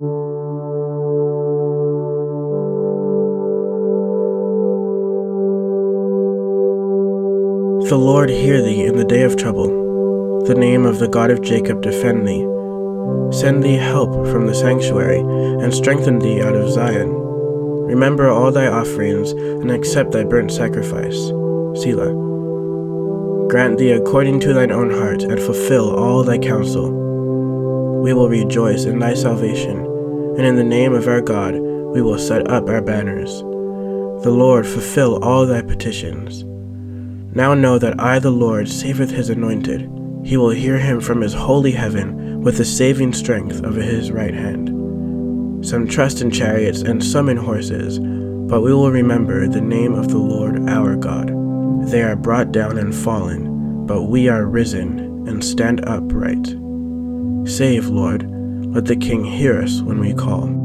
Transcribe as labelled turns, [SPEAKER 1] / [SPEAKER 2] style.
[SPEAKER 1] The Lord hear thee in the day of trouble. The name of the God of Jacob defend thee. Send thee help from the sanctuary, and strengthen thee out of Zion. Remember all thy offerings, and accept thy burnt sacrifice. Selah. Grant thee according to thine own heart, and fulfill all thy counsel. We will rejoice in thy salvation, and in the name of our God we will set up our banners. The Lord fulfill all thy petitions. Now know that I, the Lord, saveth his anointed. He will hear him from his holy heaven with the saving strength of his right hand. Some trust in chariots and some in horses, but we will remember the name of the Lord our God. They are brought down and fallen, but we are risen and stand upright. Save, Lord, let the King hear us when we call.